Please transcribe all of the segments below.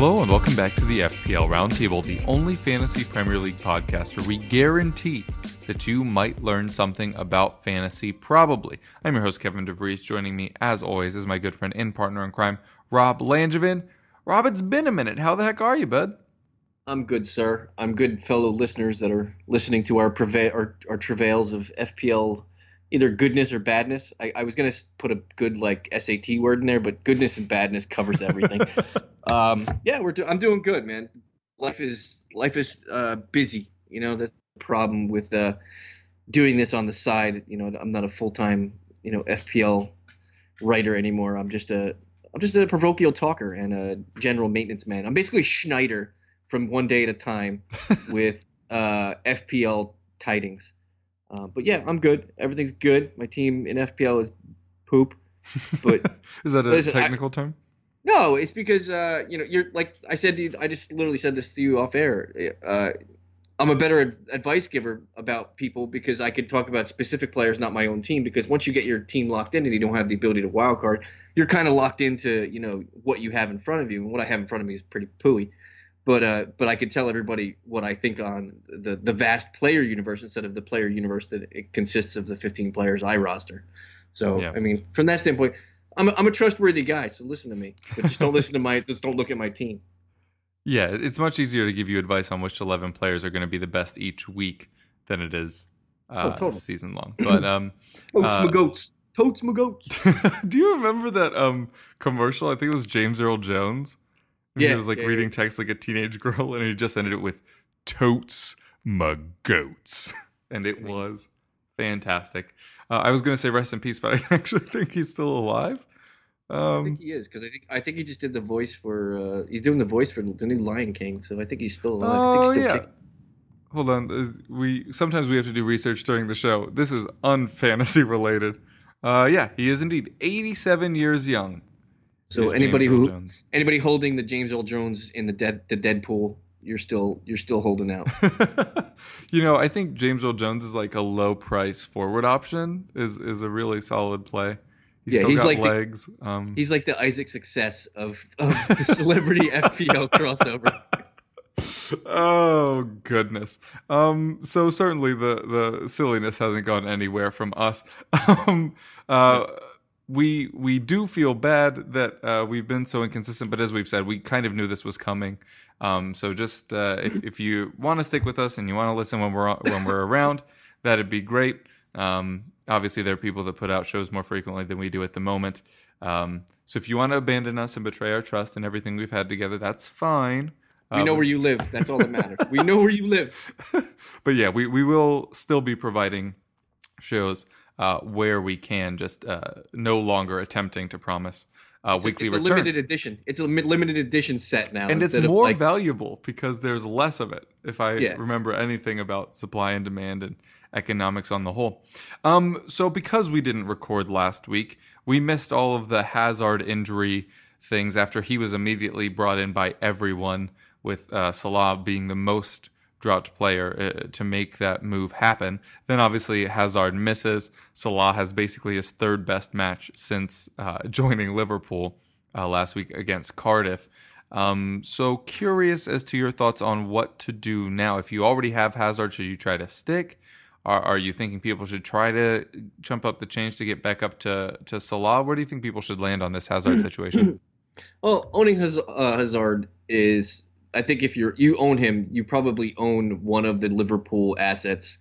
Hello and welcome back to the FPL Roundtable, the only fantasy Premier League podcast where we guarantee that you might learn something about fantasy, probably. I'm your host, Kevin DeVries. Joining me, as always, is my good friend and partner in crime, Rob Langevin. Rob, it's been a minute. How the heck are you, bud? I'm good, sir. I'm good, fellow listeners that are listening to our, preva- our, our travails of FPL, either goodness or badness. I, I was going to put a good, like, SAT word in there, but goodness and badness covers everything. um, yeah, we're do- I'm doing good, man. Life is life is uh, busy. You know that's the problem with uh, doing this on the side. You know, I'm not a full time you know FPL writer anymore. I'm just a I'm just a parochial talker and a general maintenance man. I'm basically Schneider from one day at a time with uh, FPL tidings. Uh, but yeah, I'm good. Everything's good. My team in FPL is poop. But is that a listen, I- technical term? no, it's because uh, you know you're like I said to you, I just literally said this to you off air. Uh, I'm a better ad- advice giver about people because I could talk about specific players, not my own team. Because once you get your team locked in and you don't have the ability to wild card, you're kind of locked into you know what you have in front of you. And what I have in front of me is pretty pooey. But uh, but I could tell everybody what I think on the the vast player universe instead of the player universe that it consists of the 15 players I roster. So Yeah. I mean, from that standpoint, I'm a, I'm a trustworthy guy. So listen to me, but just don't listen to my just don't look at my team. Yeah, it's much easier to give you advice on which 11 players are going to be the best each week than it is uh, Oh, season long. But um, Totes Uh, my goats. Totes my goats. do you remember that um commercial? I think it was James Earl Jones. And He was like yeah, reading text like a teenage girl, and he just ended it with "totes my goats," and it was fantastic. Uh, I was gonna say rest in peace, but I actually think he's still alive. I Um, think he is because I think I think he just did the voice for. Uh, he's doing the voice for the new Lion King, so I think he's still alive. I think oh he's yeah. Hold on, uh, we sometimes we have to do research during the show. This is unfantasy related. Uh, yeah, he is indeed 87 years young. So anybody who Jones. anybody holding the James Earl Jones in the dead the Deadpool, you're still you're still holding out. you know, I think James Earl Jones is like a low price forward option. is is a really solid play. He's Yeah, still he's got like the- legs. um, He's like the Isaac Success of, of the celebrity FPL crossover. oh goodness. Um, so certainly the the silliness hasn't gone anywhere from us. Um, uh, we we do feel bad that uh, we've been so inconsistent, but as we've said, we kind of knew this was coming. Um, so just uh, if if you want to stick with us and you want to listen when we're when we're around, that'd be great. Um, obviously, there are people that put out shows more frequently than we do at the moment. Um, so if you want to abandon us and betray our trust and everything we've had together, that's fine. We know where you live. That's all that matters. We know where you live. but yeah, we, we will still be providing shows uh, where we can, just uh, no longer attempting to promise uh, It's, a, weekly it's a limited edition. It's a limited edition set now. and it's more like, valuable because there's less of it. If I Yeah. remember anything about supply and demand and economics on the whole. Um, so because we didn't record last week, we missed all of the Hazard injury things after he was immediately brought in by everyone, with uh, Salah being the most dropped player uh, to make that move happen. Then obviously Hazard misses. Salah has basically his third best match since uh, joining Liverpool uh, last week against Cardiff. Um, so curious as to your thoughts on what to do now. If you already have Hazard, should you try to stick? Are, are you thinking people should try to jump up the change to get back up to, to Salah? Where do you think people should land on this Hazard situation? Well, owning uh, Hazard is, I think, if you're you own him, you probably own one of the Liverpool assets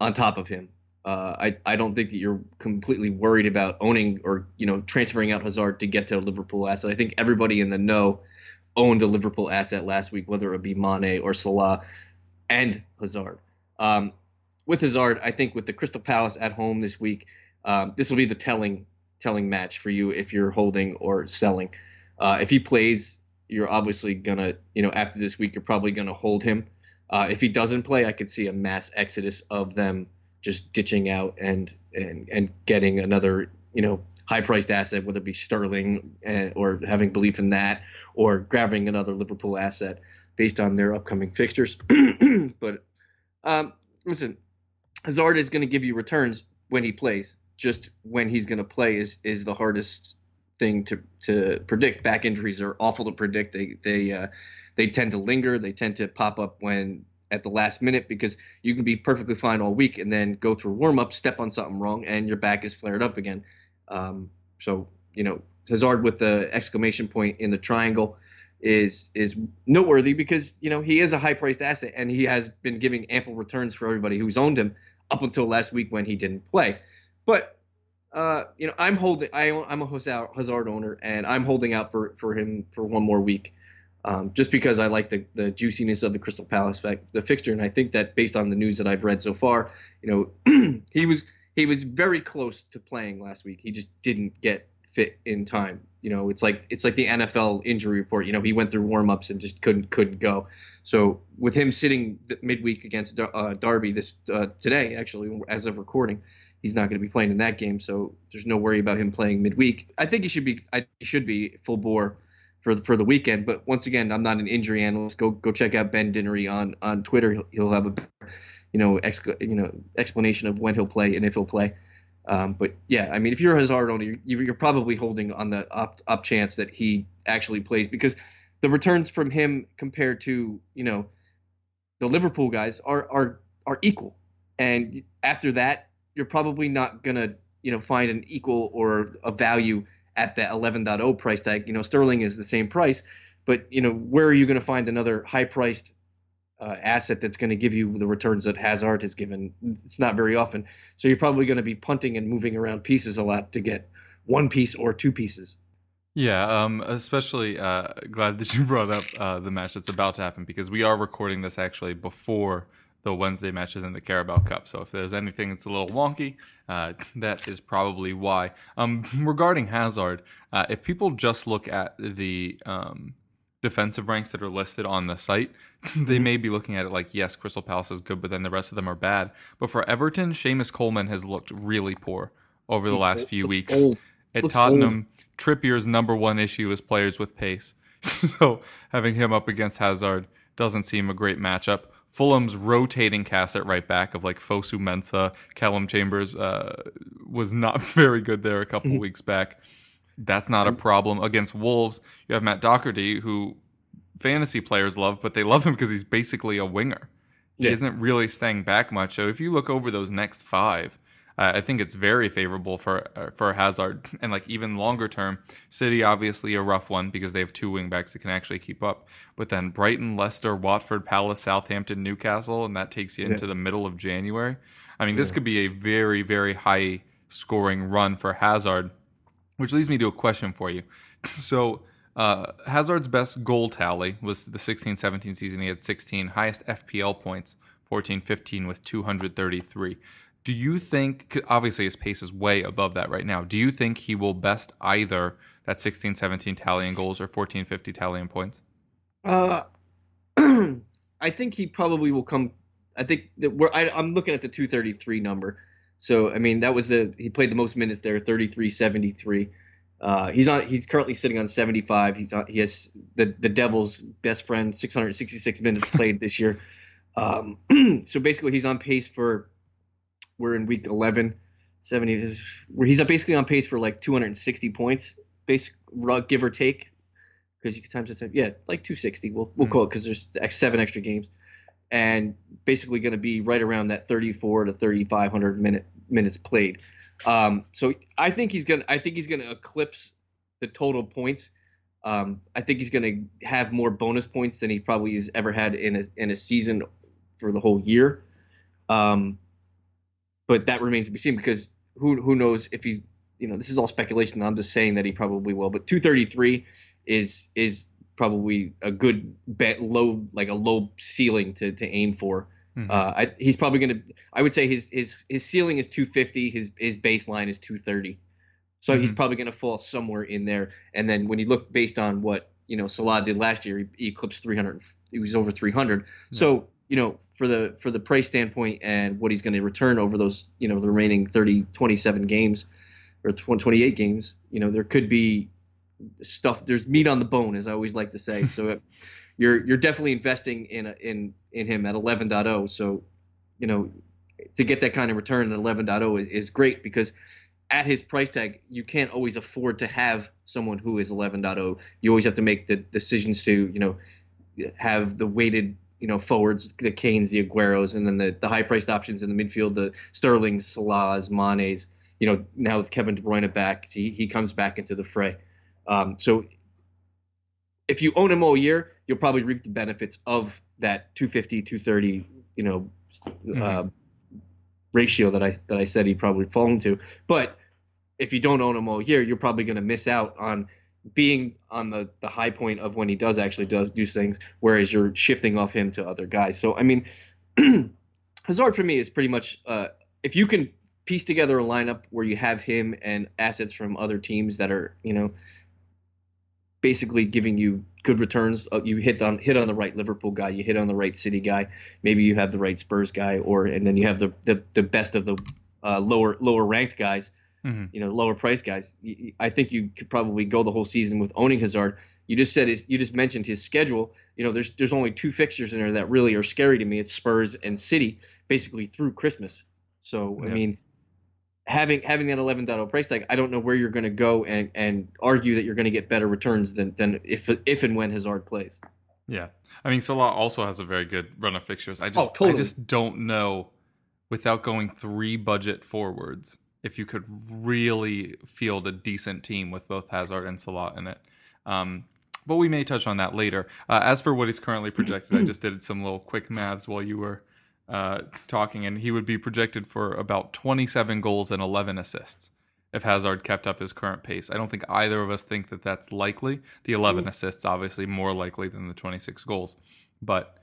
on top of him. Uh, I I don't think that you're completely worried about owning or you know transferring out Hazard to get to a Liverpool asset. I think everybody in the know owned a Liverpool asset last week, whether it be Mane or Salah and Hazard. Um, with Hazard, I think with the Crystal Palace at home this week, um, this will be the telling telling match for you if you're holding or selling. Uh, if he plays, you're obviously gonna, you know, after this week, you're probably gonna hold him. Uh, if he doesn't play, I could see a mass exodus of them just ditching out and and and getting another, you know, high priced asset, whether it be Sterling and, or having belief in that, or grabbing another Liverpool asset based on their upcoming fixtures. but um, listen, Hazard is going to give you returns when he plays. Just when he's going to play is is the hardest thing to to predict. Back injuries are awful to predict. They they uh, they tend to linger. They tend to pop up when at the last minute because you can be perfectly fine all week and then go through warm up, step on something wrong, and your back is flared up again. Um, so you know Hazard with the exclamation point in the triangle is is noteworthy because you know he is a high priced asset and he has been giving ample returns for everybody who's owned him up until last week when he didn't play. But uh, you know, I'm holding. I, am a Hazard owner, and I'm holding out for, for him for one more week, um, just because I like the, the juiciness of the Crystal Palace the fixture, and I think that based on the news that I've read so far, you know, he was he was very close to playing last week. He just didn't get fit in time. You know, it's like it's like the NFL injury report. You know, he went through warmups and just couldn't couldn't go. So with him sitting midweek against uh, Derby this uh, today, actually as of recording, he's not going to be playing in that game. So there's no worry about him playing midweek. I think he should be. I should be full bore for the, for the weekend. But once again, I'm not an injury analyst. Go go check out Ben Dinnery on on Twitter. He'll, he'll have a you know ex, you know explanation of when he'll play and if he'll play. Um, but yeah, I mean, if you're a Hazard owner, you're, you're probably holding on the up, up chance that he actually plays because the returns from him compared to you know the Liverpool guys are are are equal. And after that, you're probably not gonna you know find an equal or a value at the 11.0 price tag. You know, Sterling is the same price, but you know where are you going to find another high priced uh, asset that's going to give you the returns that Hazard has given. It's not very often. So you're probably going to be punting and moving around pieces a lot to get one piece or two pieces. Yeah, um, especially uh, glad that you brought up uh, the match that's about to happen because we are recording this actually before the Wednesday matches in the Carabao Cup. So if there's anything that's a little wonky, uh, that is probably why. Um, regarding Hazard, uh, if people just look at the um, defensive ranks that are listed on the site, they may be looking at it like, yes, Crystal Palace is good, but then the rest of them are bad. But for Everton, Seamus Coleman has looked really poor over the He's last old, few weeks. Old. At looks Tottenham, old. Trippier's number one issue is players with pace. so having him up against Hazard doesn't seem a great matchup. Fulham's rotating cast at right back of like Fosu Mensah, Calum Chambers uh, was not very good there a couple weeks back. That's not a problem. Against Wolves, you have Matt Doherty, who fantasy players love, but they love him because he's basically a winger. He yeah. isn't really staying back much. So if you look over those next five, uh, I think it's very favorable for uh, for Hazard. And like even longer term, City obviously a rough one because they have two wingbacks that can actually keep up. But then Brighton, Leicester, Watford, Palace, Southampton, Newcastle, and that takes you yeah. into the middle of January. I mean, this yeah. could be a very very high scoring run for Hazard which leads me to a question for you. So, uh, Hazard's best goal tally was the 16 17 season. He had 16, highest FPL points, 14 15 with 233. Do you think, obviously, his pace is way above that right now. Do you think he will best either that 16 17 tally in goals or 14 50 tally in points? Uh, I think he probably will come. I think that we're, I, I'm looking at the 233 number. So I mean, that was the he played the most minutes there, 33 73. Uh, he's on. He's currently sitting on 75. He's on. He has the the Devils' best friend, 666 minutes played this year. Um, so basically, he's on pace for. We're in week 11, 70. Where he's basically on pace for like 260 points, basic give or take, because you can times it. Time, yeah, like 260. We'll we'll mm-hmm. call it because there's seven extra games, and basically going to be right around that 34 to 3500 minute minutes played. Um, so I think he's gonna I think he's gonna eclipse the total points. Um, I think he's gonna have more bonus points than he probably has ever had in a in a season for the whole year. Um, but that remains to be seen because who who knows if he's you know this is all speculation. I'm just saying that he probably will. But 233 is is probably a good bet low like a low ceiling to to aim for. Mm-hmm. Uh, I, he's probably going to. I would say his his his ceiling is 250. His his baseline is 230. So mm-hmm. he's probably going to fall somewhere in there. And then when you look based on what you know Salah did last year, he, he eclipsed 300. He was over 300. Mm-hmm. So you know for the for the price standpoint and what he's going to return over those you know the remaining 30 27 games or 28 games, you know there could be stuff. There's meat on the bone, as I always like to say. so it, you're you're definitely investing in a, in in him at 11.0. So you know to get that kind of return at 11.0 is, is great because at his price tag, you can't always afford to have someone who is 11.0. You always have to make the decisions to, you know, have the weighted, you know, forwards, the Kanes, the Agueros, and then the, the high priced options in the midfield, the Sterlings, Salahs, Manes. You know, now with Kevin De Bruyne back, he, he comes back into the fray. Um, so if you own him all year, you'll probably reap the benefits of that 250, 230, you know, mm-hmm. uh, ratio that I that I said he probably fall into. But if you don't own him all year, you're probably going to miss out on being on the, the high point of when he does actually does do things, whereas you're shifting off him to other guys. So I mean, Hazard for me is pretty much uh, if you can piece together a lineup where you have him and assets from other teams that are you know basically giving you good returns. Uh, you hit on hit on the right Liverpool guy, you hit on the right City guy. Maybe you have the right Spurs guy, or and then you have the the, the best of the uh, lower lower ranked guys. Mm-hmm. You know, lower price guys. I think you could probably go the whole season with owning Hazard. You just said his, you just mentioned his schedule. You know, there's there's only two fixtures in there that really are scary to me. It's Spurs and City, basically through Christmas. So I mean, having having that 11.0 price tag, I don't know where you're going to go and and argue that you're going to get better returns than than if if and when Hazard plays. Yeah, I mean Salah also has a very good run of fixtures. I just oh, totally. I just don't know without going three budget forwards if you could really field a decent team with both Hazard and Salah in it. Um, but we may touch on that later. Uh, as for what he's currently projected, I just did some little quick maths while you were uh, talking, and he would be projected for about 27 goals and 11 assists if Hazard kept up his current pace. I don't think either of us think that that's likely. The 11 assists obviously more likely than the 26 goals, but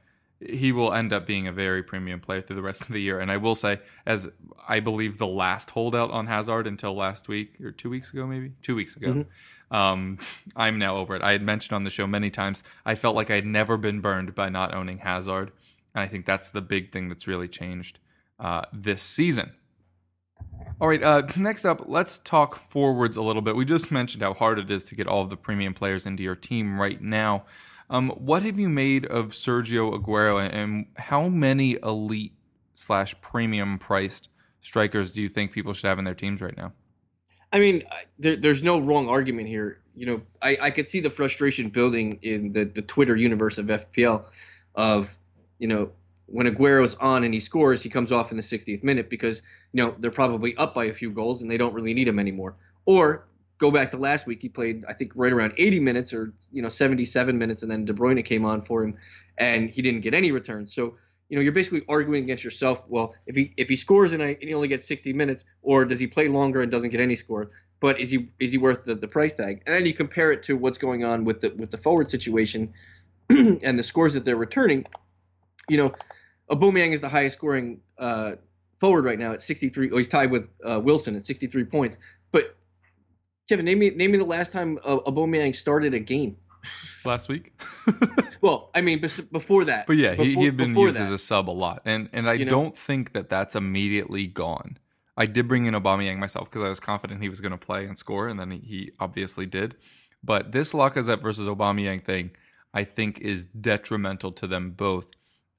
he will end up being a very premium player through the rest of the year. And I will say, as I believe the last holdout on Hazard until last week or two weeks ago, maybe two weeks ago, mm-hmm. um, I'm now over it. I had mentioned on the show many times I felt like I had never been burned by not owning Hazard. And I think that's the big thing that's really changed uh, this season. All right, uh, next up, let's talk forwards a little bit. We just mentioned how hard it is to get all of the premium players into your team right now. Um, what have you made of Sergio Aguero, and how many elite slash premium priced strikers do you think people should have in their teams right now? I mean, there, there's no wrong argument here. You know, I, I could see the frustration building in the, the Twitter universe of FPL of you know, when Aguero's on and he scores, he comes off in the 60th minute because, you know, they're probably up by a few goals and they don't really need him anymore. Or go back to last week, he played, I think, right around 80 minutes or, you know, 77 minutes, and then De Bruyne came on for him and he didn't get any returns. So, you know, you're basically arguing against yourself. Well, if he if he scores and, I, and he only gets 60 minutes, or does he play longer and doesn't get any score? But is he is he worth the, the price tag? And then you compare it to what's going on with the with the forward situation and the scores that they're returning you know, Aubameyang is the highest scoring uh, forward right now at 63. Oh, he's tied with uh, Wilson at 63 points. But Kevin, name me name me the last time uh, Aubameyang started a game. Last week. well, I mean, before that. But yeah, before, he, he had been used that. as a sub a lot, and and I you know, don't think that that's immediately gone. I did bring in Aubameyang myself because I was confident he was going to play and score, and then he, he obviously did. But this Lacazette versus Aubameyang thing, I think, is detrimental to them both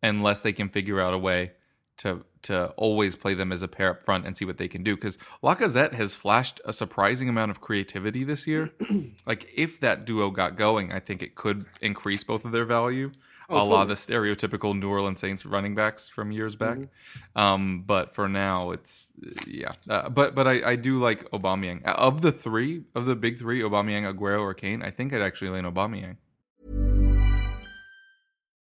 unless they can figure out a way to to always play them as a pair up front and see what they can do. Because Lacazette has flashed a surprising amount of creativity this year. like if that duo got going, I think it could increase both of their value. Oh, a lot of the stereotypical New Orleans Saints running backs from years back. Mm-hmm. Um, but for now, it's yeah. Uh, but but I, I do like Aubameyang. Of the three, of the big three, Aubameyang, Aguero, or Kane, I think I'd actually lean Aubameyang.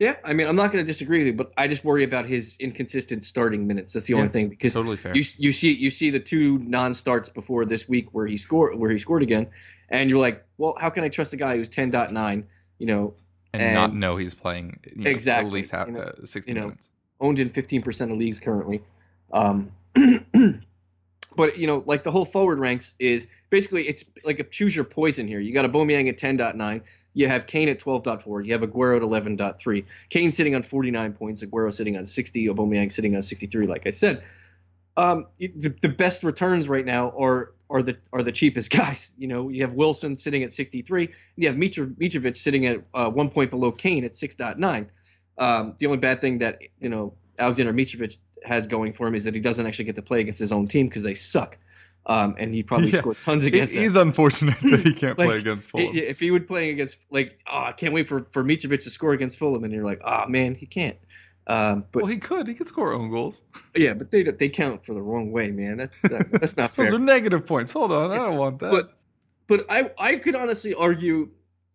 Yeah, I mean, I'm not going to disagree with you, but I just worry about his inconsistent starting minutes. That's the only thing because totally fair. You you see you see the two non-starts before this week where he scored where he scored again, and you're like, well, how can I trust a guy who's 10.9, you know, and, and- not know he's playing you know, Exactly, at least half, you know, uh, 60 you know, minutes. owned in 15% of leagues currently. Um, but you know, like the whole forward ranks is basically it's like a choose your poison here. You got a Aubameyang at 10.9. You have Kane at 12.4. You have Aguero at 11.3. Kane sitting on 49 points. Aguero sitting on 60. Aubameyang sitting on 63. Like I said, um, the, the best returns right now are are the are the cheapest guys. You know, you have Wilson sitting at 63. You have Mitro- Mitrovic sitting at uh, one point below Kane at 6.9. Um, the only bad thing that you know Alexander Mitrovic has going for him is that he doesn't actually get to play against his own team because they suck. Um, and he probably Yeah. scored tons It against them. is unfortunate that he can't Like, play against Fulham. If he would play against like, oh, I can't wait for for Mitrovic to score against Fulham, and you're like, oh man, he can't. Um, but well, he could. He could score own goals. yeah, but they they count for the wrong way, man. That's that, that's not fair. Those are negative points. Hold on, I don't want that. but but I I could honestly argue,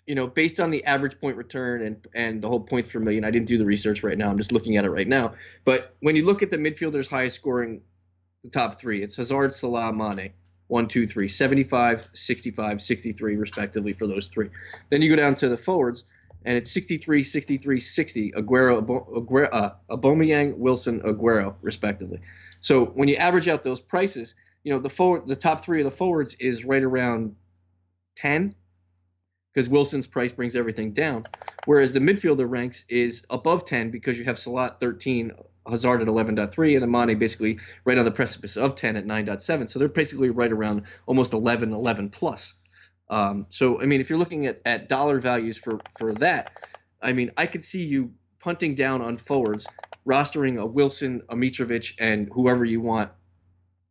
you know, based on the average point return and and the whole points per million. I didn't do the research right now. I'm just looking at it right now. But when you look at the midfielders highest scoring, the top three, it's Hazard, Salah, Mane. 1, 2, 3, 75, 65, 63, respectively, for those three. Then you go down to the forwards, and it's 63, 63, 60, Aguero, Aguero uh, Aubameyang, Wilson, Aguero, respectively. So when you average out those prices, you know the forward, the top three of the forwards is right around 10, because Wilson's price brings everything down, whereas the midfielder ranks is above 10 because you have Salat 13, Hazard at 11.3, and Amane basically right on the precipice of 10 at 9.7. So they're basically right around almost 11, 11 plus. Um, so I mean, if you're looking at, at dollar values for for that, I mean, I could see you punting down on forwards, rostering a Wilson, a Mitrovic, and whoever you want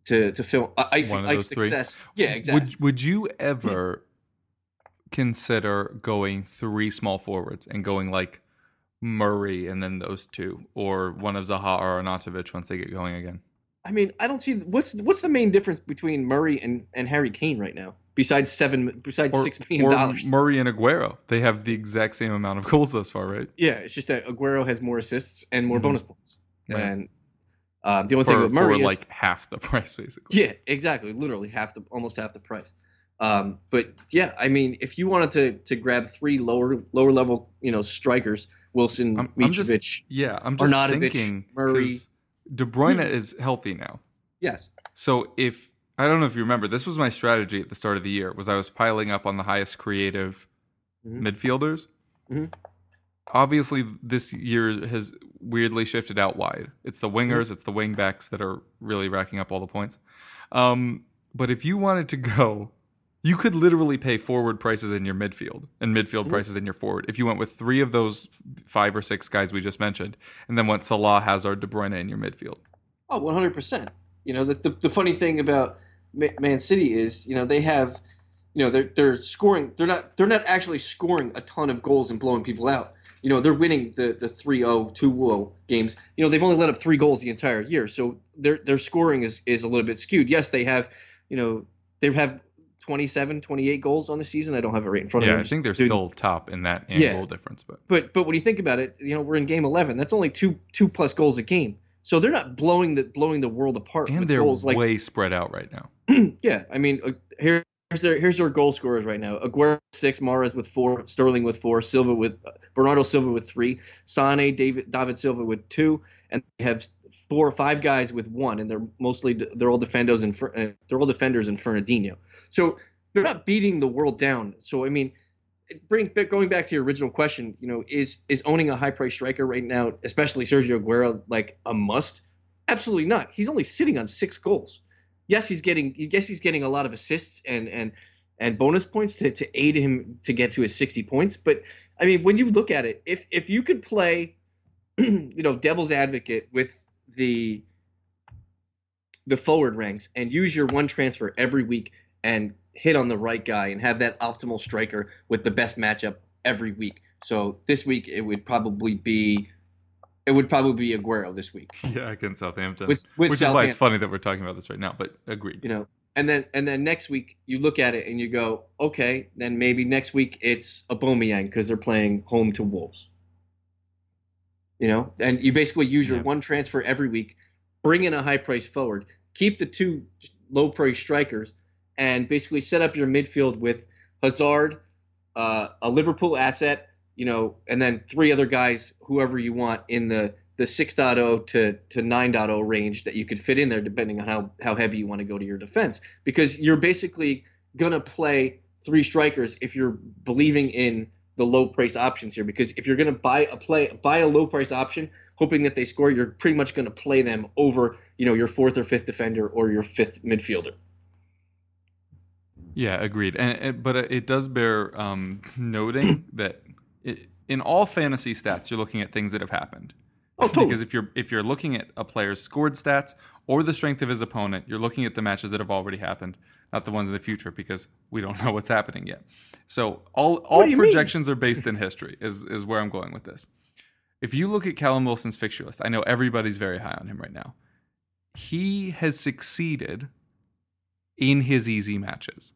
to to fill uh, ice, One of those three. success. Yeah, exactly. Would Would you ever consider going three small forwards and going like Murray and then those two, or one of Zaha or Arnautovic once they get going again? I mean, I don't see what's what's the main difference between Murray and, and Harry Kane right now, besides seven, besides Or, six million dollars. Murray and Aguero. They have the exact same amount of goals thus far, right? yeah, it's just that Aguero has more assists and more Mhm. bonus points, and uh, the only For, thing with Murray for is like half the price, basically. yeah, exactly, literally half the almost half the price. Um, but yeah, I mean, if you wanted to to grab three lower lower level, you know, strikers, Wilson, I'm- I'm just- Yeah, I'm just Arnautovic, thinking Murray. De Bruyne is healthy now. yes, So if I don't know if you remember, this was my strategy at the start of the year. Was I was piling up on the highest creative Mhm. midfielders. Mhm. Obviously, this year has weirdly shifted out wide. It's the Mm-hmm. wingers, it's the wing backs that are really racking up all the points. Um, but if you wanted to go, you could literally pay forward prices in your midfield and midfield Mm-hmm. prices in your forward. If you went with three of those five or six guys we just mentioned, and then went Salah, Hazard, De Bruyne in your midfield. Oh, 100%. You know, the, the, the funny thing about Man City is, you know, they have, you know, they're, they're scoring, they're not, they're not actually scoring a ton of goals and blowing people out. You know, they're winning the, the 3-0, 2-0 games. You know, they've only let up three goals the entire year. So their, their scoring is, is a little bit skewed. Yes, they have, you know, they have 27, 28 goals on the season. I don't have it right in front of me. Yeah. I think they're Dude, still top in that and Yeah. goal difference, but but but when you think about it, you know, we're in game 11. That's only two two plus goals a game. So they're not blowing the blowing the world apart and with they're goals like way spread out right now. yeah, I mean, uh, here's their here's their goal scorers right now. Aguero six, Mahrez with four, Sterling with four, Silva with Bernardo Silva with three, Sane, David David Silva with two, and they have four or five guys with one, and they're mostly they're all defenders and they're all defenders in Fernandinho. So they're not beating the world down. So I mean, bring going back to your original question, you know, is is owning a high price striker right now, especially Sergio Aguero, like a must? Absolutely not. He's only sitting on six goals yes, he's getting. Yes, he's getting a lot of assists and and and bonus points to, to aid him to get to his 60 points. But I mean, when you look at it, if if you could play, you know, devil's advocate with the the forward ranks and use your one transfer every week and hit on the right guy and have that optimal striker with the best matchup every week. So this week it would probably be it would probably be Aguero this week. Yeah, against Southampton. With, with Which Southampton. is why it's funny that we're talking about this right now, but agreed. You know, and then and then next week you look at it and you go, okay, then maybe next week it's Aubameyang because they're playing home to Wolves. You know, and you basically use your yeah. one transfer every week, bring in a high price forward, keep the two low price strikers, and basically set up your midfield with Hazard, uh, a Liverpool asset, you know, and then three other guys, whoever you want in the the 6.0 to, to 9.0 range that you could fit in there depending on how, how heavy you want to go to your defense because you're basically going to play three strikers if you're believing in the low price options here because if you're going to buy a play buy a low price option hoping that they score you're pretty much going to play them over you know your fourth or fifth defender or your fifth midfielder yeah agreed and, and but it does bear um, noting that in all fantasy stats, you're looking at things that have happened. Oh, totally. Because if you're if you're looking at a player's scored stats or the strength of his opponent, you're looking at the matches that have already happened, not the ones in the future, because we don't know what's happening yet. So all all projections mean? are based in history. Is is where I'm going with this. If you look at Callum Wilson's fixture list, I know everybody's very high on him right now. He has succeeded in his easy matches.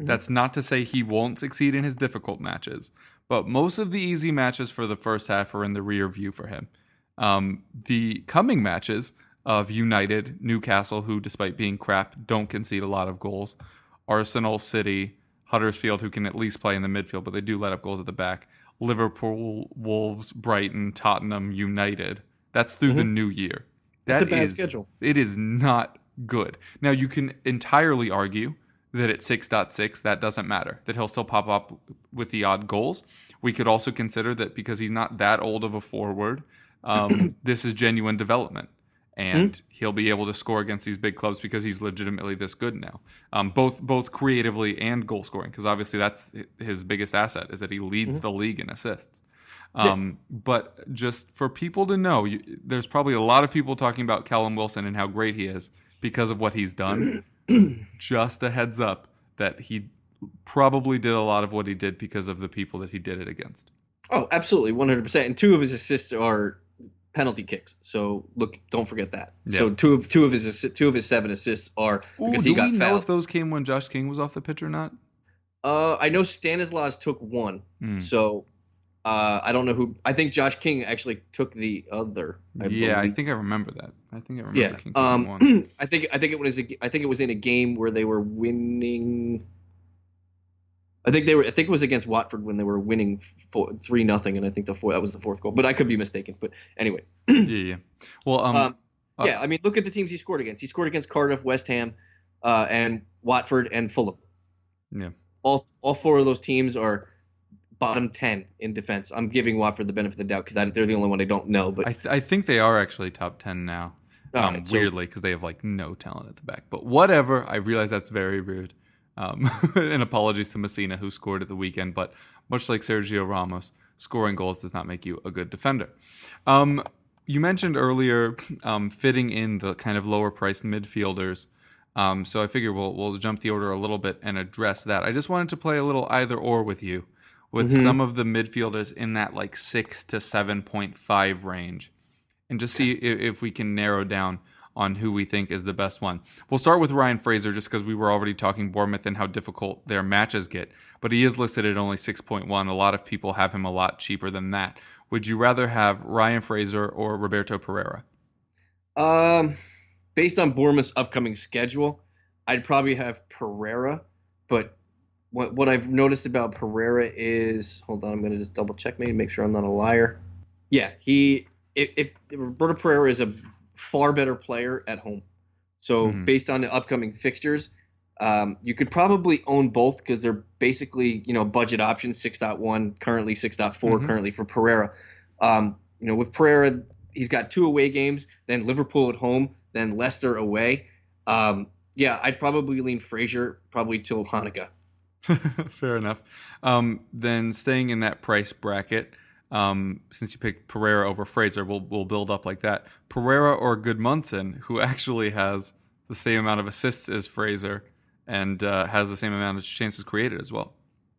Mm-hmm. That's not to say he won't succeed in his difficult matches, but most of the easy matches for the first half are in the rear view for him. Um, the coming matches of United, Newcastle, who despite being crap don't concede a lot of goals, Arsenal, City, Huddersfield, who can at least play in the midfield, but they do let up goals at the back. Liverpool, Wolves, Brighton, Tottenham, United. That's through mm-hmm. the new year. That's a bad is, schedule. It is not good. Now you can entirely argue that at 6.6 that doesn't matter that he'll still pop up with the odd goals we could also consider that because he's not that old of a forward um, this is genuine development and mm-hmm. he'll be able to score against these big clubs because he's legitimately this good now um, both both creatively and goal scoring because obviously that's his biggest asset is that he leads mm-hmm. the league in assists um, yeah. but just for people to know you, there's probably a lot of people talking about Callum Wilson and how great he is because of what he's done just a heads up that he probably did a lot of what he did because of the people that he did it against. Oh, absolutely, one hundred percent. And two of his assists are penalty kicks. So look, don't forget that. Yeah. So two of two of his two of his seven assists are because Ooh, he got we fouled. know if those came when Josh King was off the pitch or not? Uh, I know Stanislas took one. Mm. So uh, I don't know who. I think Josh King actually took the other. I yeah, believe. I think I remember that. I think I remember yeah. King um, one. I think I think it was a, I think it was in a game where they were winning. I think they were. I think it was against Watford when they were winning four, three nothing, and I think the four, that was the fourth goal. But I could be mistaken. But anyway. yeah, yeah. Well, um, um uh, yeah. I mean, look at the teams he scored against. He scored against Cardiff, West Ham, uh, and Watford and Fulham. Yeah. All all four of those teams are bottom 10 in defense. I'm giving Watford the benefit of the doubt because they're the only one I don't know. But I, th- I think they are actually top 10 now. Um, right, so... weirdly, because they have like no talent at the back. But whatever. I realize that's very rude. Um, and apologies to Masina who scored at the weekend. But much like Sergio Ramos, scoring goals does not make you a good defender. Um, you mentioned earlier um, fitting in the kind of lower priced midfielders. Um, so I figure we'll we'll jump the order a little bit and address that. I just wanted to play a little either or with you with mm-hmm. some of the midfielders in that like six to seven point five range, and just see if, if we can narrow down on who we think is the best one. We'll start with Ryan Fraser just because we were already talking Bournemouth and how difficult their matches get, but he is listed at only 6.1. A lot of people have him a lot cheaper than that. Would you rather have Ryan Fraser or Roberto Pereyra? Um, based on Bournemouth's upcoming schedule, I'd probably have Pereyra, but what what I've noticed about Pereyra is hold on, I'm going to just double check maybe make sure I'm not a liar. Yeah, he if, if Roberto Pereyra is a far better player at home. So Mhm. based on the upcoming fixtures, um, you could probably own both because they're basically you know budget options 6.1 currently 6.4 Mhm. currently for Pereyra. Um, you know with Pereyra, he's got two away games, then Liverpool at home, then Leicester away. Um, yeah, I'd probably lean Fraser probably till Hanukkah. Fair enough. Um, then staying in that price bracket, um, since you picked Pereyra over Fraser, we'll we'll build up like that. Pereyra or Gudmundsson, who actually has the same amount of assists as Fraser and uh, has the same amount of chances created as well.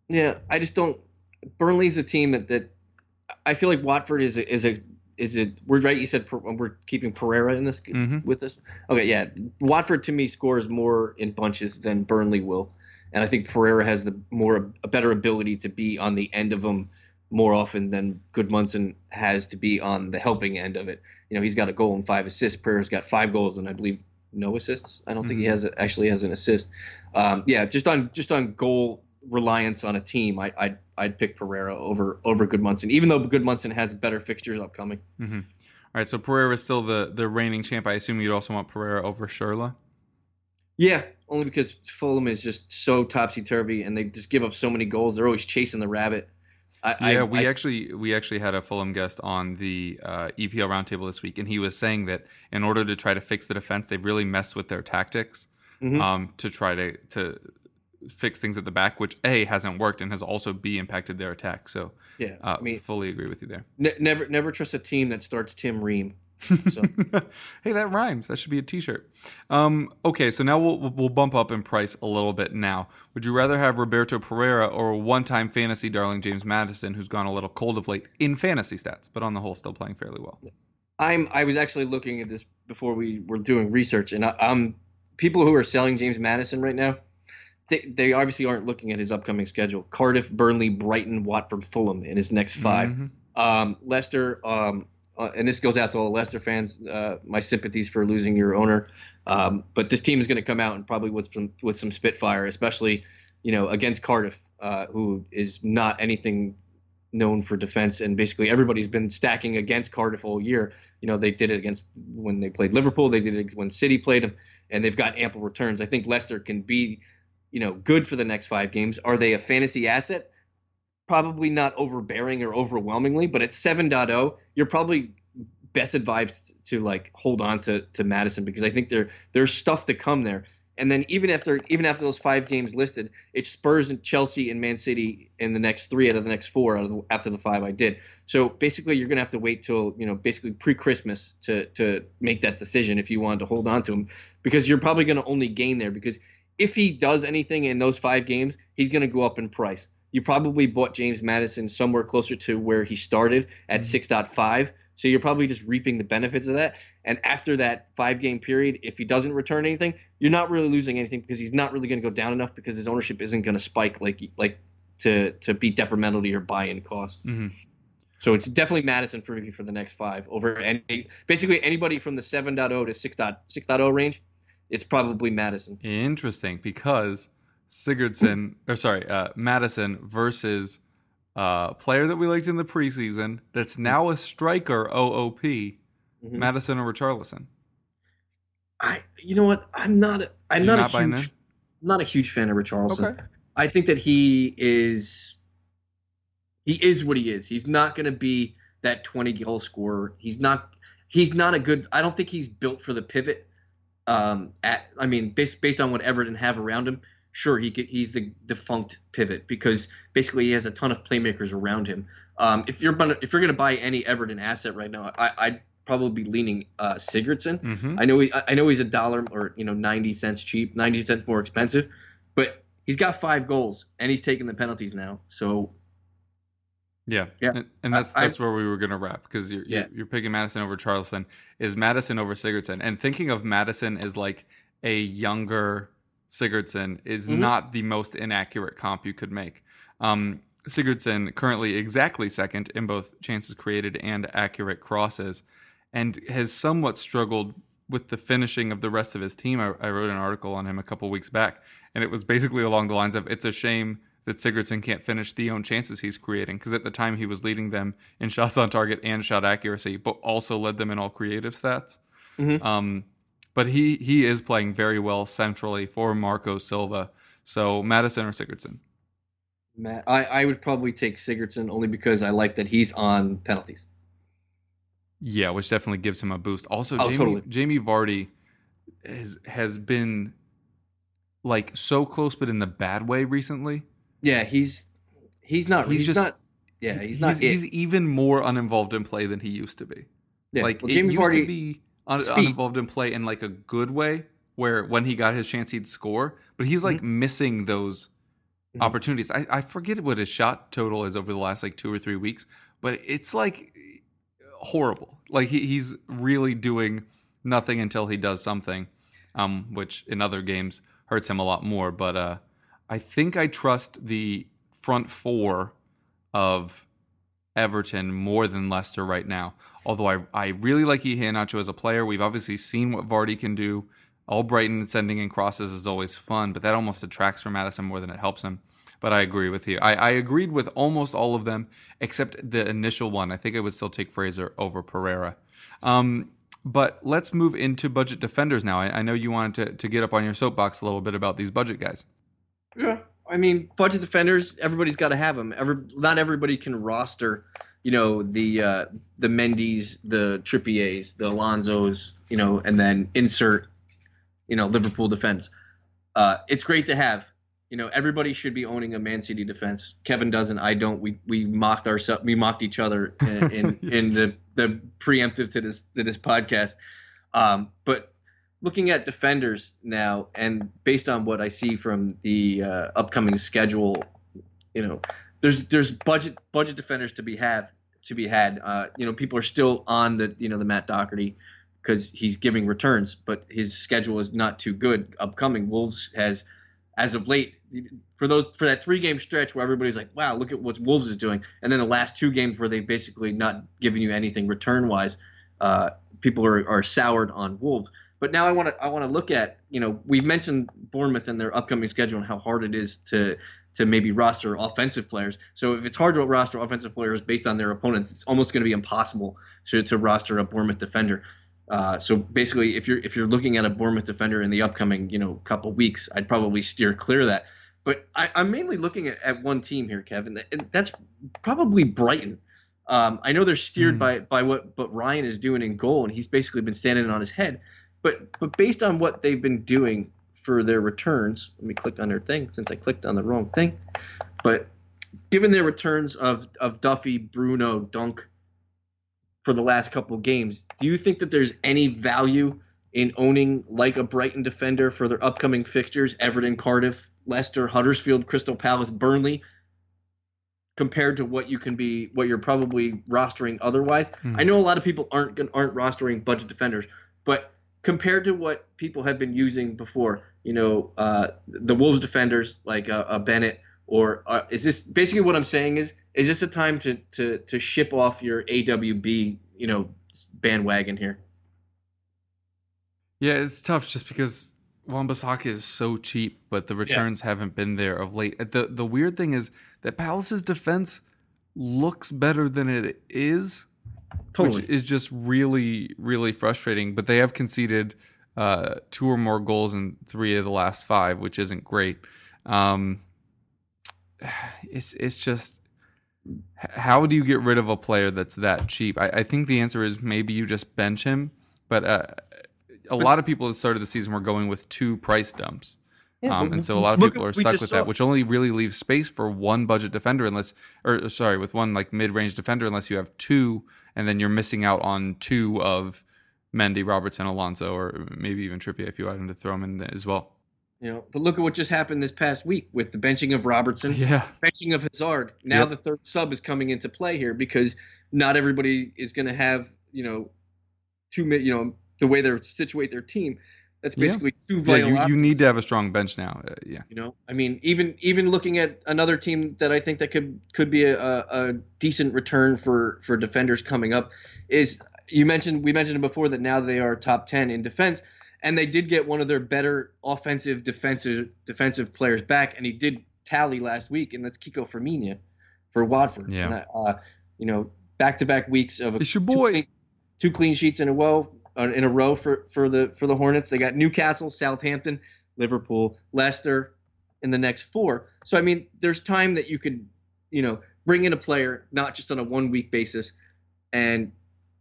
Yeah, I just don't. Burnley's the team that, that I feel like Watford is a, is a is it. We're right. You said we're keeping Pereyra in this Mhm. with us Okay, yeah. Watford to me scores more in bunches than Burnley will, and I think Pereyra has the more a better ability to be on the end of them more often than Good Gudmundsson has to be on the helping end of it. You know, he's got a goal and five assists. Pereyra's got five goals and I believe no assists. I don't think he Mhm. has actually has an assist. Um, yeah, just on just on goal reliance on a team, I, I'd I'd pick Pereyra over over Good Gudmundsson, even though Good Gudmundsson has better fixtures upcoming. All right, so Pereyra is still the the reigning champ. I assume you'd also want Pereyra over Schürrle. Yeah, only because Fulham is just so topsy turvy and they just give up so many goals. They're always chasing the rabbit. I, Yeah, I, we I- actually we actually had a Fulham guest on the uh, EPL roundtable this week, and he was saying that in order to try to fix the defense, they've really messed with their tactics Mhm. um, to try to to fix things at the back, which a hasn't worked and has also b impacted their attack. So, yeah. uh, I mean, fully agree with you there. ne- never never trust a team that starts Tim Ream. So hey, that rhymes. That should be a T-shirt. Um, okay, so now we'll we'll bump up in price a little bit. Now, would you rather have Roberto Pereyra or one-time fantasy darling James Maddison, who's gone a little cold of late in fantasy stats, but on the whole, still playing fairly well? I'm I was actually looking at this before we were doing research, and I, um, people who are selling James Maddison right now, they, they obviously aren't looking at his upcoming schedule: Cardiff, Burnley, Brighton, Watford, Fulham in his next 5 Mhm. Um, Leicester, um, uh, and this goes out to all Leicester fans. Uh, my sympathies for losing your owner, um, but this team is going to come out and probably with some with some spitfire, especially you know against Cardiff, uh, who is not anything known for defense, and basically everybody's been stacking against Cardiff all year. You know they did it against when they played Liverpool, they did it when City played them, and they've got ample returns. I think Leicester can be, you know, good for the next five games. Are they a fantasy asset? Probably not overbearing or overwhelmingly, but at 7.0, you're probably best advised to like hold on to to Maddison because I think there there's stuff to come there. And then even after even after those five games listed, it's Spurs and Chelsea and Man City in the next three out of the next four out of the, after the five I did. So basically, you're gonna have to wait till you know basically pre-Christmas to to make that decision if you wanted to hold on to him because you're probably gonna only gain there because if he does anything in those five games, he's gonna go up in price. You probably bought James Maddison somewhere closer to where he started at 6.5. So you're probably just reaping the benefits of that. And after that five game period, if he doesn't return anything, you're not really losing anything because he's not really going to go down enough because his ownership isn't going to spike like like to to be detrimental to your buy-in cost. Mhm. So it's definitely Maddison for me for the next five over any basically anybody from the 7.0 to 6.6.0 range. It's probably Maddison. Interesting, because Sigurdsson, or sorry, uh, Maddison versus uh, player that we liked in the preseason that's now a striker OOP, Mhm. Maddison or Richarlison. I you know what? I'm not a, I'm You're not, not a huge not a huge fan of Richarlison. Okay. I think that he is he is what he is. He's not going to be that 20 goal scorer. He's not he's not a good I don't think he's built for the pivot. Um at I mean based based on what Everton have around him, sure he could, he's the defunct pivot because basically he has a ton of playmakers around him. Um if you're gonna if you're going to buy any Everton asset right now, I I'd probably be leaning uh Sigurdsson. Mm-hmm. I know he, I know he's a dollar or you know ninety cents cheap, ninety cents more expensive, but he's got five goals and he's taking the penalties now. So Yeah, Yeah. and, and that's I- that's where we were gonna wrap because you're, Yeah. you're you're picking Maddison over Charleston. Is Maddison over Sigurdsson? And thinking of Maddison as like a younger Sigurdsson is Mhm. not the most inaccurate comp you could make. Um, Sigurdsson currently exactly second in both chances created and accurate crosses, and has somewhat struggled with the finishing of the rest of his team. I, I wrote an article on him a couple weeks back, and it was basically along the lines of it's a shame that Sigurdsson can't finish the own chances he's creating because at the time he was leading them in shots on target and shot accuracy, but also led them in all creative stats. Mm-hmm. Um, but he he is playing very well centrally for Marco Silva. So Maddison or Sigurdsson? Matt, I, I would probably take Sigurdsson only because I like that he's on penalties. Yeah, which definitely gives him a boost. Also, oh, Jamie, totally. Jamie Vardy has has been like so close, but in the bad way recently. Yeah, he's he's not. He's, he's just not. Yeah, he's not. He's, he's, even more uninvolved in play than he used to be. Yeah, like well, Jamie Vardy, to be un, uninvolved in play in like a good way, where when he got his chance he'd score, but he's like mm-hmm. missing those mm-hmm. opportunities. I, I forget what his shot total is over the last like two or three weeks, but it's like horrible. Like he, he's really doing nothing until he does something, um, which in other games hurts him a lot more. But uh, I think I trust the front four of Everton more than Leicester right now. Although I, I really like Iheanacho as a player. We've obviously seen what Vardy can do. Albrighton sending in crosses is always fun, but that almost detracts from Maddison more than it helps him. But I agree with you. I, I agreed with almost all of them except the initial one. I think I would still take Fraser over Pereyra. Um, but let's move into budget defenders now. I, I know you wanted to, to get up on your soapbox a little bit about these budget guys. Yeah, I mean, budget defenders. Everybody's got to have them. Every not everybody can roster. You know the uh, the Mendy's, the Trippiers, the Alonsos, You know, and then insert. You know, Liverpool defense. Uh, it's great to have. You know, everybody should be owning a Man City defense. Kevin doesn't. I don't. We we mocked ourselves. We mocked each other in in, in the the preemptive to this to this podcast. Um, but looking at defenders now, and based on what I see from the uh, upcoming schedule, you know, there's there's budget budget defenders to be have to be had. Uh, you know, people are still on the you know the Matt Doherty because he's giving returns, but his schedule is not too good. Upcoming Wolves has, as of late, for those for that three game stretch where everybody's like, wow, look at what Wolves is doing, and then the last two games where they've basically not given you anything return wise, uh, people are, are soured on Wolves. But now I want to I want to look at you know we've mentioned Bournemouth and their upcoming schedule and how hard it is to to maybe roster offensive players. So if it's hard to roster offensive players based on their opponents, it's almost going to be impossible to, to roster a Bournemouth defender. Uh, so basically, if you're if you're looking at a Bournemouth defender in the upcoming you know couple weeks, I'd probably steer clear of that. But I, am mainly looking at, at, one team here, Kevin, and that's probably Brighton. Um, I know they're steered mm. by by what but Ryan is doing in goal, and he's basically been standing on his head. But but based on what they've been doing for their returns, let me click on their thing since I clicked on the wrong thing. But given their returns of of Duffy, Bruno, Dunk for the last couple games, do you think that there's any value in owning like a Brighton defender for their upcoming fixtures, Everton, Cardiff, Leicester, Huddersfield, Crystal Palace, Burnley, compared to what you can be, what you're probably rostering otherwise? Mm. I know a lot of people aren't aren't rostering budget defenders, but compared to what people have been using before. You know, uh, the Wolves defenders like uh, uh, Bennett, or uh, is this basically what I'm saying? Is is this a time to to to ship off your AWB you know bandwagon here? Yeah, it's tough just because Wan-Bissaka is so cheap, but the returns yeah. haven't been there of late. The the weird thing is that Palace's defense looks better than it is Totally. Which is just really, really frustrating. But they have conceded uh, two or more goals in three of the last five, which isn't great. Um, it's it's just how do you get rid of a player that's that cheap? I, I think the answer is maybe you just bench him. But uh, a lot of people at the start of the season were going with two price dumps. Yeah, um, and so a lot of people are stuck with saw. that, which only really leaves space for one budget defender, unless, or sorry, with one like mid-range defender, unless you have two and then you're missing out on two of Mendy, Robertson, Alonso, or maybe even Trippier if you wanted to throw him in as well. You know, but look at what just happened this past week with the benching of Robertson, yeah, benching of Hazard. Now yep. the third sub is coming into play here because not everybody is going to have you know two you know the way they situate their team. That's basically yeah. two vital. Yeah, you, you, need to have a strong bench now. Uh, yeah. You know, I mean, even even looking at another team that I think that could could be a, a decent return for for defenders coming up is you mentioned we mentioned before that now they are top ten in defense, and they did get one of their better offensive defensive defensive players back, and he did tally last week, and that's Kiko Femenía for Watford. Yeah. And, uh, you know, back to back weeks of It's your two boy. clean- two clean sheets in a row Uh, in a row for for the for the Hornets. They got Newcastle, Southampton, Liverpool, Leicester in the next four. So I mean, there's time that you can, you know, bring in a player not just on a one week basis and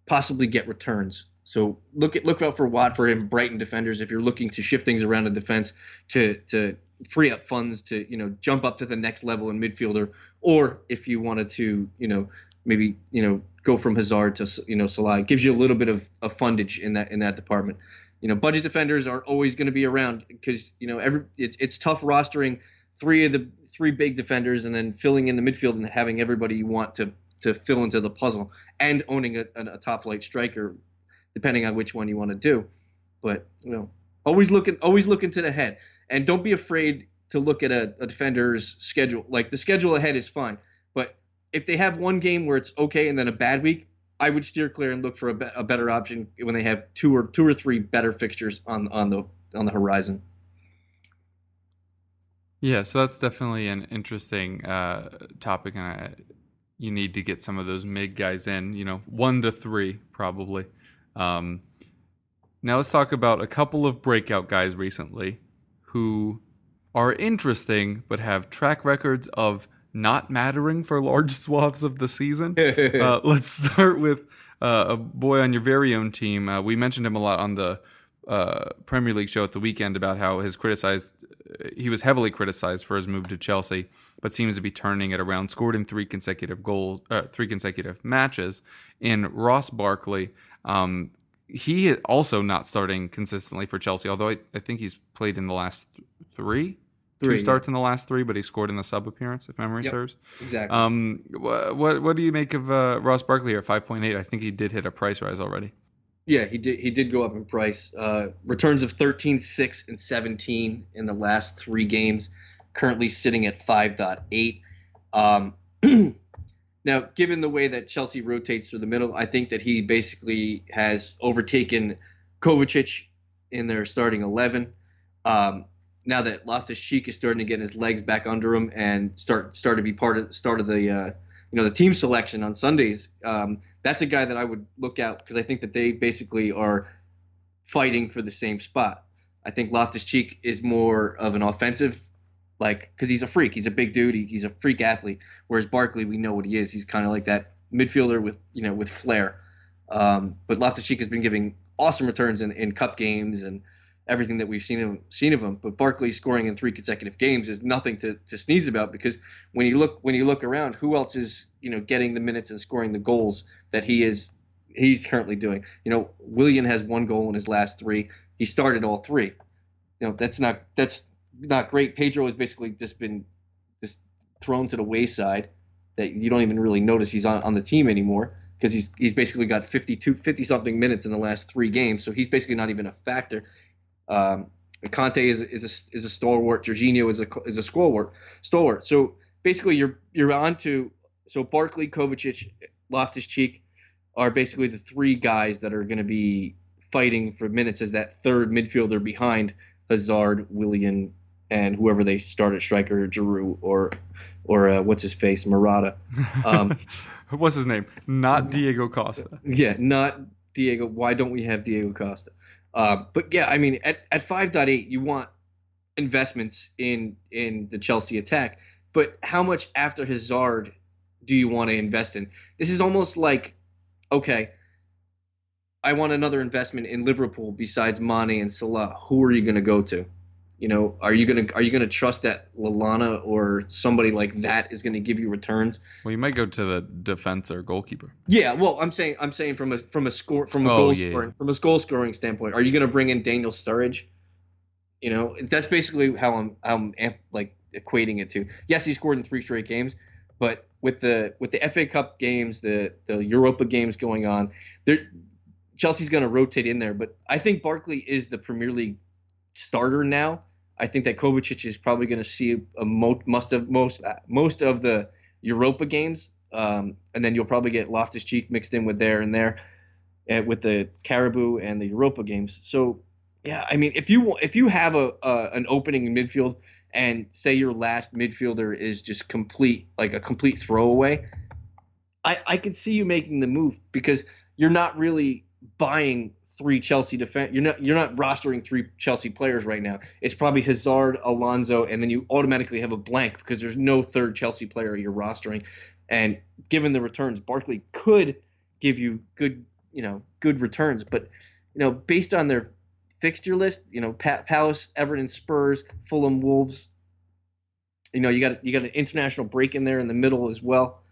possibly get returns. So look at look out for Watford and Brighton defenders if you're looking to shift things around in defense to to free up funds to you know jump up to the next level in midfielder, or if you wanted to you know maybe you know go from Hazard to you know Salah, it gives you a little bit of, of fundage in that in that department. You know, budget defenders are always going to be around because you know every it, it's tough rostering three of the three big defenders and then filling in the midfield and having everybody you want to to fill into the puzzle and owning a, a top flight striker, depending on which one you want to do. But you know, always looking always looking to the head, and don't be afraid to look at a, a defender's schedule. Like the schedule ahead is fine, if they have one game where it's okay and then a bad week, I would steer clear and look for a, be- a better option when they have two or two or three better fixtures on on the on the horizon. Yeah, so that's definitely an interesting uh, topic, and I, you need to get some of those mid guys in. You know, one to three probably. Um, now let's talk about a couple of breakout guys recently who are interesting but have track records of not mattering for large swaths of the season. uh, let's start with uh, a boy on your very own team. Uh, we mentioned him a lot on the uh, Premier League show at the weekend about how his criticized. He was heavily criticized for his move to Chelsea, but seems to be turning it around. Scored in three consecutive goals, uh, three consecutive matches. In Ross Barkley, um, he also not starting consistently for Chelsea. Although I, I think he's played in the last three, Three, two starts in the last three, but he scored in the sub appearance, if memory Yep. serves. exactly. Um, wha- what what do you make of uh, Ross Barkley here at five point eight? I think he did hit a price rise already. Yeah, he did. He did go up in price. Uh, returns of 13, 6, and 17 in the last three games. Currently sitting at 5.8. Um, now, given the way that Chelsea rotates through the middle, I think that he basically has overtaken Kovacic in their starting 11. Um, now that Loftus Cheek is starting to get his legs back under him and start start to be part of start of the uh, you know the team selection on Sundays. Um, that's a guy that I would look out because I think that they basically are fighting for the same spot. I think Loftus Cheek is more of an offensive, like because he's a freak. He's a big dude. He, he's a freak athlete. Whereas Barkley, we know what he is. He's kind of like that midfielder with you know with flair. Um, but Loftus Cheek has been giving awesome returns in, in cup games and everything that we've seen him seen of him. But Barkley scoring in three consecutive games is nothing to, to sneeze about because when you look when you look around, who else is you know getting the minutes and scoring the goals that he is he's currently doing? You know, Willian has one goal in his last three. He started all three. You know, that's not that's not great. Pedro has basically just been just thrown to the wayside that you don't even really notice he's on, on the team anymore because he's he's basically got 52 50 something minutes in the last three games so he's basically not even a factor um, Kanté is is a, is a stalwart Jorginho is a is a stalwart stalwart so basically you're you're on to so Barkley Kovacic Loftus Cheek are basically the three guys that are going to be fighting for minutes as that third midfielder behind Hazard Willian and whoever they start at striker Giroud or or uh, what's his face Murata um, What's his name? Not Diego Costa. yeah, not Diego. Why don't we have Diego Costa? Uh, but yeah, I mean, at, at 5.8, you want investments in in the Chelsea attack. But how much after Hazard do you want to invest in? This is almost like, okay, I want another investment in Liverpool besides Mane and Salah. Who are you going to go to? You know, are you gonna are you gonna trust that Lallana or somebody like that is going to give you returns? Well, you might go to the defense or goalkeeper. Yeah, well, I'm saying I'm saying from a from a score from a Oh, goal yeah. scoring from a goal scoring standpoint, are you going to bring in Daniel Sturridge? You know, that's basically how I'm I'm amp, like equating it to. Yes, he scored in three straight games, but with the with the FA Cup games, the the Europa games going on, there Chelsea's going to rotate in there. But I think Barkley is the Premier League starter now. I think that Kovacic is probably going to see a mo- must have most most of the Europa games, um, and then you'll probably get Loftus Cheek mixed in with there and there, uh, with the Carabao and the Europa games. So Yeah, I mean, if you if you have a, a an opening in midfield and say your last midfielder is just complete like a complete throwaway, I I could see you making the move because you're not really buying three Chelsea defense. You're not you're not rostering three Chelsea players right now. It's probably Hazard, Alonso, and then you automatically have a blank because there's no third Chelsea player you're rostering. And given the returns, Barkley could give you good you know good returns, but you know based on their fixture list, you know Pat Palace, Everton, Spurs, Fulham, Wolves. You know you got you got an international break in there in the middle as well.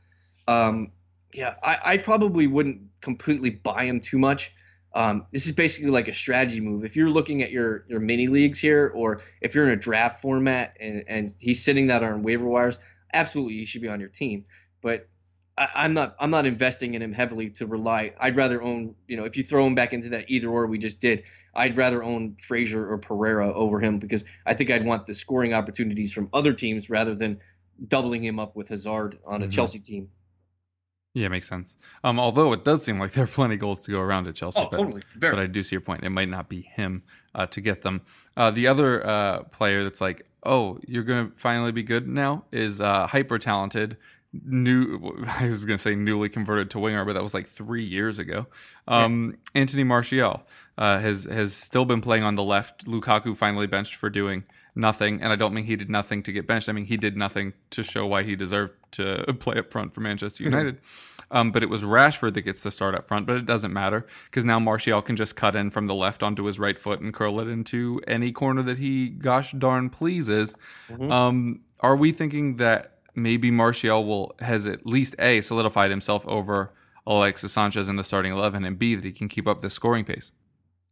Um, yeah, I, I probably wouldn't completely buy him too much. Um, this is basically like a strategy move. If you're looking at your your mini leagues here, or if you're in a draft format and, and he's sitting that on waiver wires, absolutely you should be on your team. But I, am not I'm not investing in him heavily to rely. I'd rather own you know if you throw him back into that either or we just did. I'd rather own Fraser or Pereyra over him because I think I'd want the scoring opportunities from other teams rather than doubling him up with Hazard on a mm-hmm. Chelsea team. Yeah, makes sense. Um, although it does seem like there are plenty of goals to go around at Chelsea. Oh, but, totally. Very. But I do see your point. It might not be him uh, to get them. Uh, the other uh, player that's like, oh, you're going to finally be good now is uh, hyper talented. New, I was going to say newly converted to winger, but that was like three years ago. Um, yeah. Anthony Martial uh, has has still been playing on the left. Lukaku finally benched for doing nothing, and I don't mean he did nothing to get benched. I mean he did nothing to show why he deserved to play up front for Manchester United. um, but it was Rashford that gets the start up front, but it doesn't matter because now Martial can just cut in from the left onto his right foot and curl it into any corner that he gosh darn pleases. Mm-hmm. Um, are we thinking that maybe Martial will has at least a solidified himself over Alexis Sanchez in the starting eleven, and b that he can keep up the scoring pace?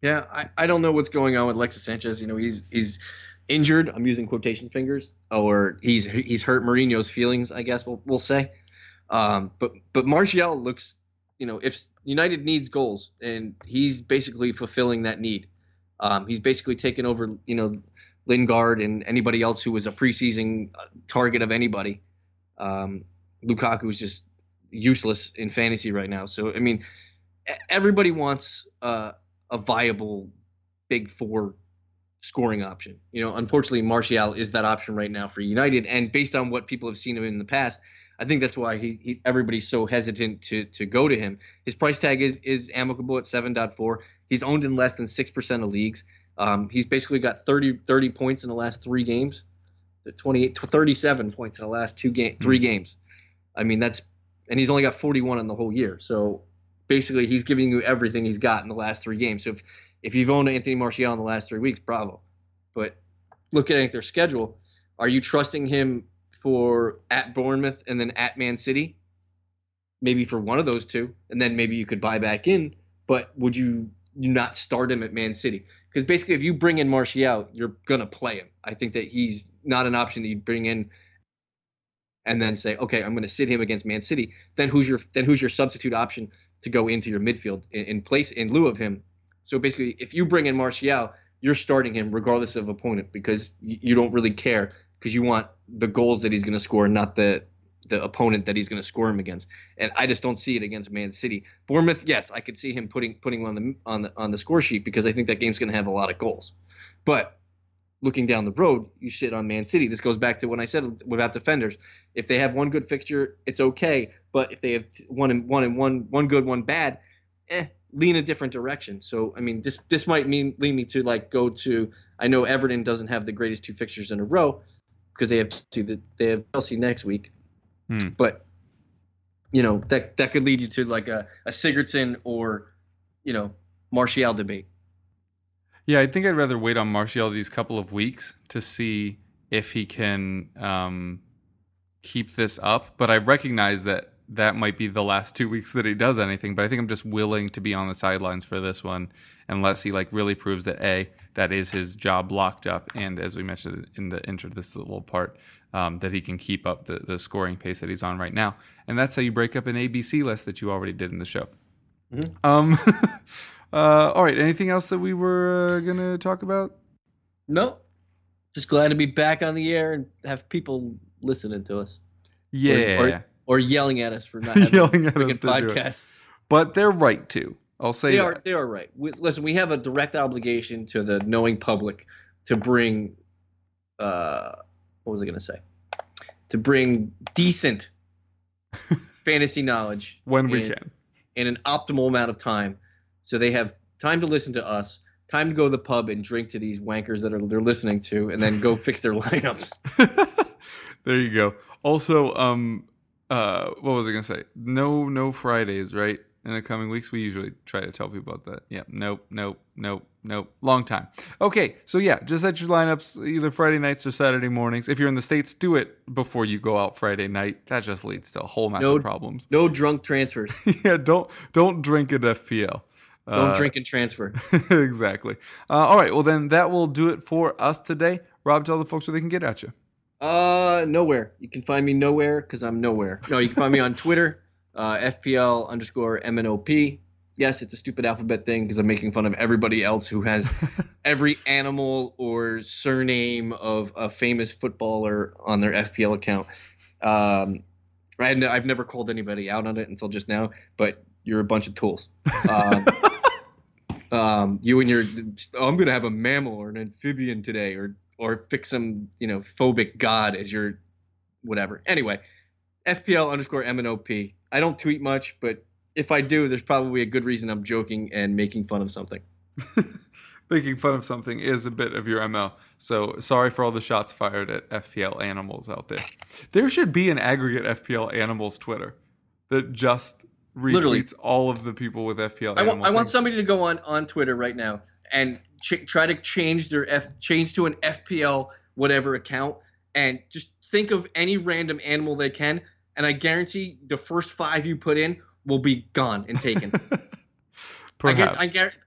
Yeah, I, I don't know what's going on with Alexis Sanchez. You know, he's he's injured. I'm using quotation fingers, or he's he's hurt Mourinho's feelings. I guess we'll we'll say. Um, but but Martial looks, you know, if United needs goals, and he's basically fulfilling that need. Um, he's basically taken over, you know, Lingard and anybody else who was a preseason target of anybody. Um, Lukaku is just useless in fantasy right now. So I mean, everybody wants uh, a viable big four scoring option. You know, unfortunately, Martial is that option right now for United, and based on what people have seen him in the past, I think that's why he, he, everybody's so hesitant to to go to him. His price tag is is amicable at 7.4. He's owned in less than 6% of leagues. Um, he's basically got 30 30 points in the last 3 games. 28 37 points in the last two game 3 mm. games. I mean, that's and he's only got 41 in the whole year. So basically he's giving you everything he's got in the last 3 games. So if if you've owned Anthony Martial in the last 3 weeks, bravo. But looking at their schedule, are you trusting him for at Bournemouth and then at Man City. Maybe for one of those two, and then maybe you could buy back in. But would you not start him at Man City? Because basically, if you bring in Martial, you're gonna play him. I think that he's not an option that you bring in and then say, okay, I'm to sit him against Man City. Then who's your then who's your substitute option to go into your midfield in, in place in lieu of him? So basically, if you bring in Martial, you're starting him regardless of opponent because you, don't really care because you want the goals that he's going to score, not the the opponent that he's going to score him against. And I just don't see it against Man City. Bournemouth, yes, I could see him putting putting on the on the on the score sheet because I think that game's going to have a lot of goals. But looking down the road, you shit on Man City. This goes back to when I said about defenders. If they have one good fixture, it's okay. But if they have one and one and one one good, one bad, eh, lean a different direction. So I mean, this this might mean lead me to like go to. I know Everton doesn't have the greatest two fixtures in a row, because they have Chelsea. They have Chelsea next week, hmm. but you know that that could lead you to like a, a Sigurdsson or you know Martial debate. Yeah, I think I'd rather wait on Martial these couple of weeks to see if he can um, keep this up. But I recognize that that might be the last two weeks that he does anything. But I think I'm just willing to be on the sidelines for this one unless he like really proves that a that is his job locked up, and as we mentioned in the intro, this little part um, that he can keep up the the scoring pace that he's on right now. And that's how you break up an ABC list that you already did in the show. Mm-hmm. Um, uh, all right. Anything else that we were uh, gonna talk about? No. Just glad to be back on the air and have people listening to us. Yeah. Or, or, or yelling at us for not having yelling at us podcast. But they're right to I'll say They that. are they are right. We, listen, we have a direct obligation to the knowing public to bring uh what was I going to say? To bring decent fantasy knowledge when we in, can. in an optimal amount of time so they have time to listen to us, time to go to the pub and drink to these wankers that are they're listening to and then go fix their lineups. there you go. Also, um, uh, what was I gonna say? No, no Fridays, right? In the coming weeks, we usually try to tell people about that. Yeah, nope, nope, nope, nope. Long time. Okay, so yeah, just set your lineups either Friday nights or Saturday mornings. If you're in the states, do it before you go out Friday night. That just leads to a whole mess No- of problems. No drunk transfers. yeah, don't don't drink at FPL. Don't Uh, drink and transfer. exactly. Uh, all right. Well, then that will do it for us today. Rob, tell the folks where they can get at you. Uh, nowhere. You can find me nowhere because I'm nowhere. No, you can find me on Twitter, uh, FPL underscore MNOP. Yes, it's a stupid alphabet thing because I'm making fun of everybody else who has every animal or surname of a famous footballer on their FPL account. Um, I, I've never called anybody out on it until just now, but you're a bunch of tools. Um, um, you and your, oh, I'm gonna have a mammal or an amphibian today, or or pick some you know phobic god as your whatever. Anyway, FPL underscore MNOP. I don't tweet much, but if I do, there's probably a good reason I'm joking and making fun of something. Making fun of something is a bit of your ML. So sorry for all the shots fired at FPL animals out there. There should be an aggregate FPL animals Twitter that just retweets Literally. all of the people with FPL I want I want somebody to go on on Twitter right now and ch- try to change their F change to an FPL whatever account and just think of any random animal they can, and I guarantee the first five you put in will be gone and taken. I, guar-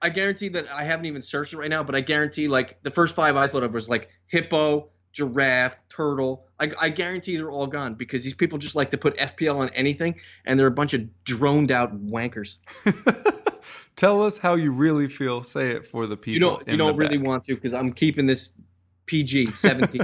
I, I guarantee that I haven't even searched it right now, but I guarantee like the first five I thought of was like hippo, giraffe, turtle. I, I guarantee they're all gone because these people just like to put FPL on anything, and they're a bunch of droned out wankers. Tell us how you really feel. Say it for the people. You don't you don't really back. want to because I'm keeping this PG 17.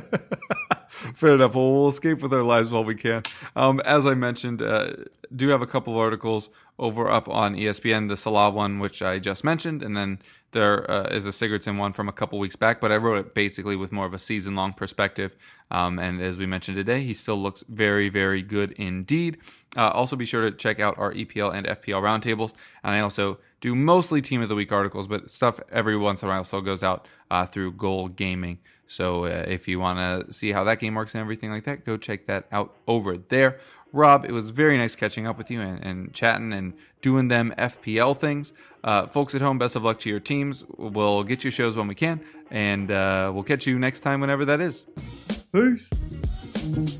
Fair enough. Well, we'll escape with our lives while we can. Um, as I mentioned, uh, do have a couple of articles over up on ESPN, the Salah one, which I just mentioned, and then there uh, is a Sigurdsson one from a couple weeks back. But I wrote it basically with more of a season-long perspective. Um, and as we mentioned today, he still looks very, very good indeed. Uh, also, be sure to check out our EPL and FPL roundtables. And I also do mostly Team of the Week articles, but stuff every once in a while still goes out uh, through Goal Gaming. So uh, if you want to see how that game works and everything like that, go check that out over there. Rob, it was very nice catching up with you and, and chatting and doing them FPL things. Uh, folks at home, best of luck to your teams. We'll get you shows when we can, and uh, we'll catch you next time whenever that is. Peace.